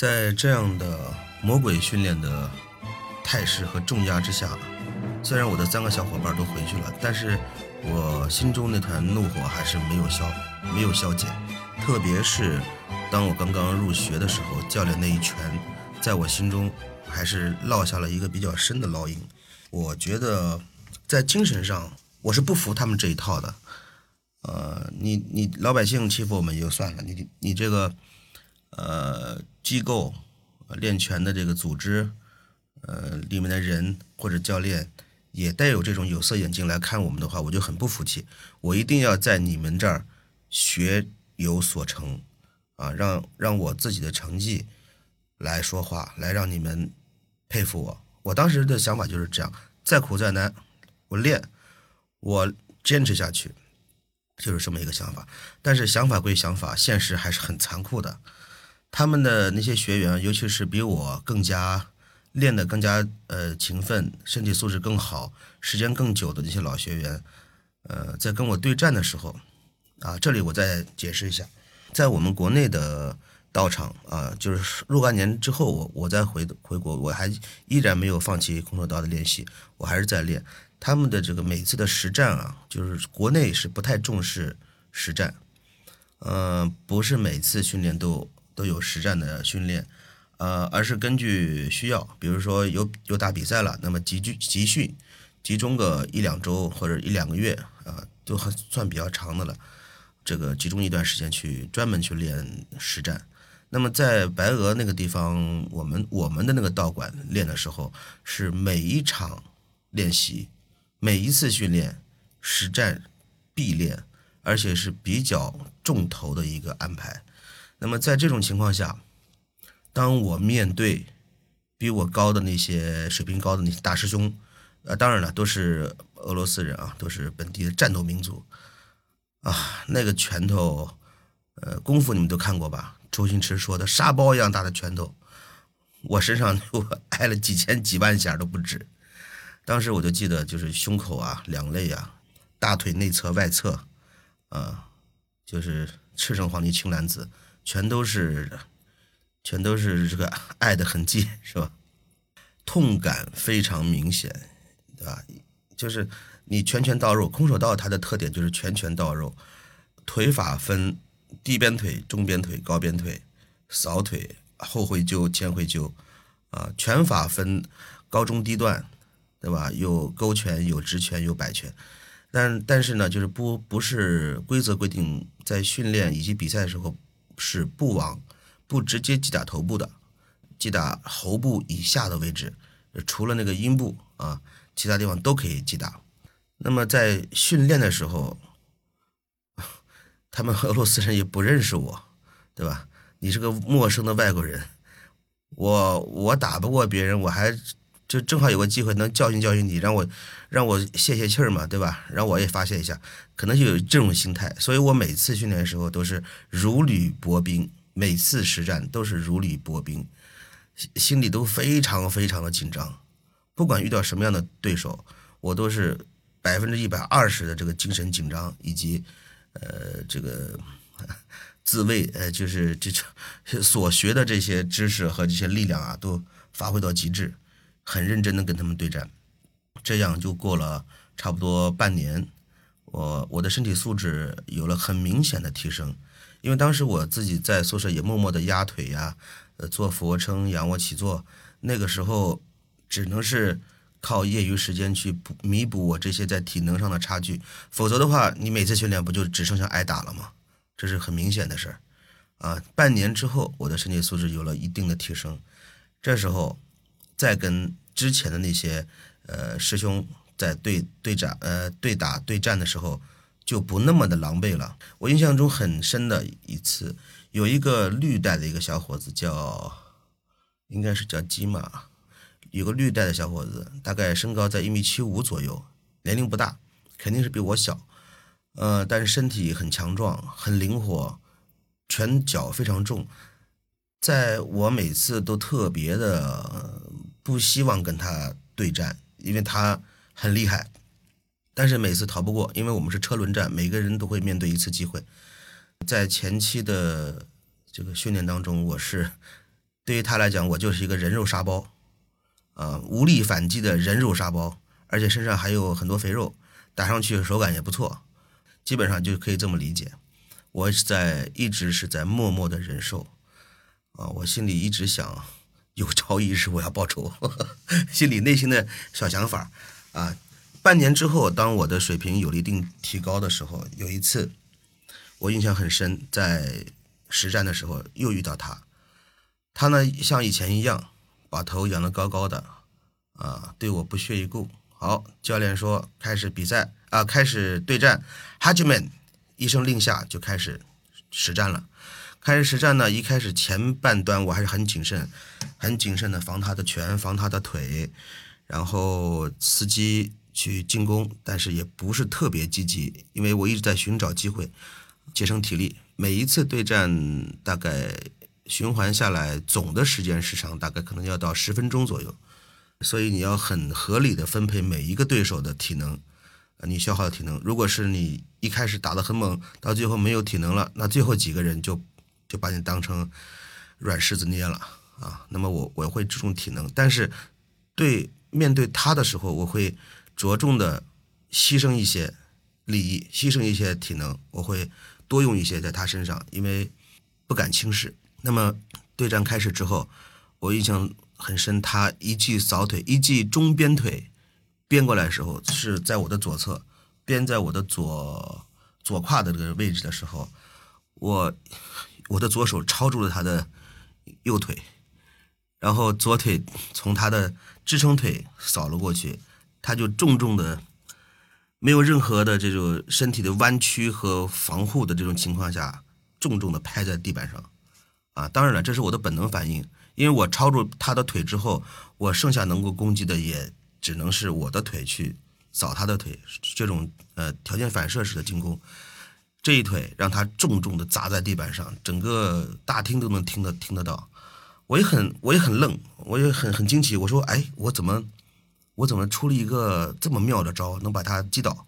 在这样的魔鬼训练的态势和重压之下，虽然我的三个小伙伴都回去了，但是我心中那团怒火还是没有消，没有消减。特别是当我刚刚入学的时候，教练那一拳，在我心中还是落下了一个比较深的烙印。我觉得在精神上，我是不服他们这一套的。呃，你你老百姓欺负我们也就算了，你你这个呃机构练拳的这个组织，呃里面的人或者教练也带有这种有色眼镜来看我们的话，我就很不服气。我一定要在你们这儿学有所成，啊，让让我自己的成绩来说话，来让你们佩服我。我当时的想法就是这样，再苦再难，我练，我坚持下去。就是这么一个想法，但是想法归想法，现实还是很残酷的。他们的那些学员，尤其是比我更加练得更加呃勤奋、身体素质更好、时间更久的那些老学员，呃，在跟我对战的时候，啊，这里我再解释一下，在我们国内的道场啊，就是若干年之后，我我再回回国，我还依然没有放弃空手道的练习，我还是在练。他们的这个每次的实战啊，就是国内是不太重视实战，呃，不是每次训练都都有实战的训练，呃，而是根据需要，比如说有有打比赛了，那么集聚集训，集中个一两周或者一两个月啊，都还算比较长的了，这个集中一段时间去专门去练实战。那么在白俄那个地方，我们我们的那个道馆练的时候，是每一场练习。每一次训练，实战必练，而且是比较重头的一个安排。那么在这种情况下，当我面对比我高的那些水平高的那些大师兄，呃，当然了，都是俄罗斯人啊，都是本地的战斗民族啊，那个拳头，呃，功夫你们都看过吧？周星驰说的沙包一样大的拳头，我身上 就挨了几千几万下都不止。当时我就记得，就是胸口啊、两肋啊、大腿内侧、外侧，啊，就是赤橙黄绿青蓝紫，全都是，全都是这个爱的痕迹，是吧？痛感非常明显，对吧？就是你拳拳到肉，空手道它的特点就是拳拳到肉，腿法分低边腿、中边腿、高边腿、扫腿、后回揪、前回揪，啊，拳法分高中低段。对吧？有勾拳，有直拳，有摆拳，但但是呢，就是不不是规则规定，在训练以及比赛的时候是不往不直接击打头部的，击打喉部以下的位置，除了那个阴部啊，其他地方都可以击打。那么在训练的时候，他们俄罗斯人也不认识我，对吧？你是个陌生的外国人，我我打不过别人，我还。就正好有个机会能教训教训你，让我让我泄泄气儿嘛，对吧？让我也发泄一下，可能就有这种心态。所以我每次训练的时候都是如履薄冰，每次实战都是如履薄冰，心心里都非常非常的紧张。不管遇到什么样的对手，我都是百分之一百二十的这个精神紧张以及呃这个自卫呃就是这 所学的这些知识和这些力量啊都发挥到极致。很认真的跟他们对战，这样就过了差不多半年，我我的身体素质有了很明显的提升，因为当时我自己在宿舍也默默的压腿呀，呃做俯卧撑、仰卧起坐，那个时候只能是靠业余时间去补弥补我这些在体能上的差距，否则的话，你每次训练不就只剩下挨打了吗？这是很明显的事儿，啊，半年之后我的身体素质有了一定的提升，这时候再跟。之前的那些呃师兄在对对战呃对打对战的时候就不那么的狼狈了。我印象中很深的一次，有一个绿带的一个小伙子叫，应该是叫基马，有个绿带的小伙子，大概身高在一米七五左右，年龄不大，肯定是比我小，呃，但是身体很强壮，很灵活，拳脚非常重，在我每次都特别的。不希望跟他对战，因为他很厉害，但是每次逃不过，因为我们是车轮战，每个人都会面对一次机会。在前期的这个训练当中，我是对于他来讲，我就是一个人肉沙包，啊，无力反击的人肉沙包，而且身上还有很多肥肉，打上去手感也不错，基本上就可以这么理解。我是在一直是在默默的忍受，啊，我心里一直想，有朝一日我要报仇，心里内心的小想法，啊，半年之后，当我的水平有了一定提高的时候，有一次我印象很深，在实战的时候又遇到他。他呢，像以前一样，把头仰得高高的，啊，对我不屑一顾。好，教练说开始比赛啊，开始对战。哈吉曼一声令下，就开始实战了。开始实战呢，一开始前半段我还是很谨慎，很谨慎的防他的拳，防他的腿，然后司机去进攻，但是也不是特别积极，因为我一直在寻找机会，节省体力。每一次对战大概。循环下来，总的时间时长大概可能要到十分钟左右，所以你要很合理的分配每一个对手的体能，你消耗的体能。如果是你一开始打得很猛，到最后没有体能了，那最后几个人就就把你当成软柿子捏了啊。那么我我会注重体能，但是对面对他的时候，我会着重的牺牲一些利益，牺牲一些体能，我会多用一些在他身上，因为不敢轻视。那么对战开始之后，我印象很深，他一记扫腿，一记中鞭腿，鞭过来的时候是在我的左侧，鞭在我的左左胯的这个位置的时候，我我的左手抄住了他的右腿，然后左腿从他的支撑腿扫了过去，他就重重的，没有任何的这种身体的弯曲和防护的这种情况下，重重的拍在地板上。啊，当然了，这是我的本能反应，因为我抄住他的腿之后，我剩下能够攻击的也只能是我的腿去扫他的腿，这种呃条件反射式的进攻，这一腿让他重重的砸在地板上，整个大厅都能听得听得到，我也很我也很愣，我也很很惊奇，我说哎，我怎么我怎么出了一个这么妙的招，能把他击倒，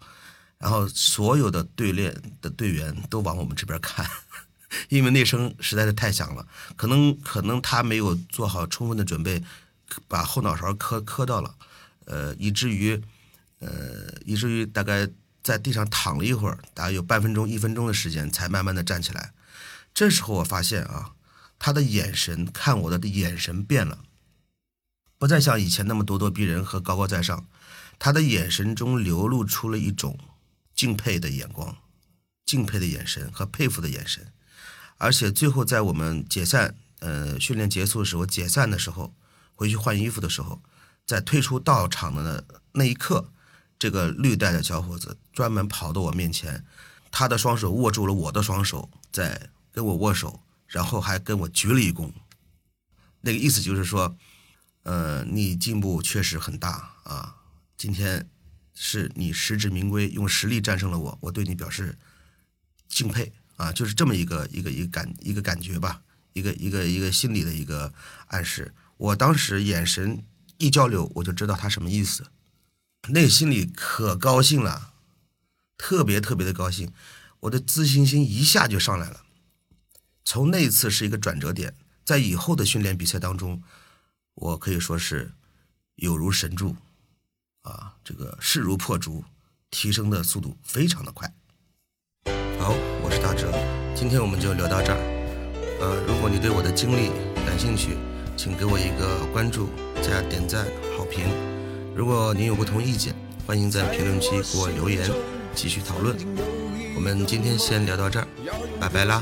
然后所有的队练的队员都往我们这边看。因为那声实在是太响了，可能可能他没有做好充分的准备，把后脑勺磕磕到了，呃，以至于，呃，以至于大概在地上躺了一会儿，大概有半分钟一分钟的时间，才慢慢的站起来。这时候我发现啊，他的眼神看我的眼神变了，不再像以前那么咄咄逼人和高高在上，他的眼神中流露出了一种敬佩的眼光，敬佩的眼神和佩服的眼神。而且最后在我们解散，呃，训练结束的时候，解散的时候，回去换衣服的时候，在退出道场的那一刻，这个绿带的小伙子专门跑到我面前，他的双手握住了我的双手，在跟我握手，然后还跟我鞠了一躬。那个意思就是说，呃，你进步确实很大啊，今天是你实至名归，用实力战胜了我，我对你表示敬佩。啊，就是这么一个一个一个感一个感觉吧，一个一个一个心理的一个暗示。我当时眼神一交流，我就知道他什么意思，内心里可高兴了，特别特别的高兴，我的自信心一下就上来了。从那次是一个转折点，在以后的训练比赛当中，我可以说是有如神助，啊，这个势如破竹，提升的速度非常的快。好，我是大哲，今天我们就聊到这儿。呃，如果你对我的经历感兴趣，请给我一个关注、加点赞、好评。如果您有不同意见，欢迎在评论区给我留言，继续讨论。我们今天先聊到这儿，拜拜啦。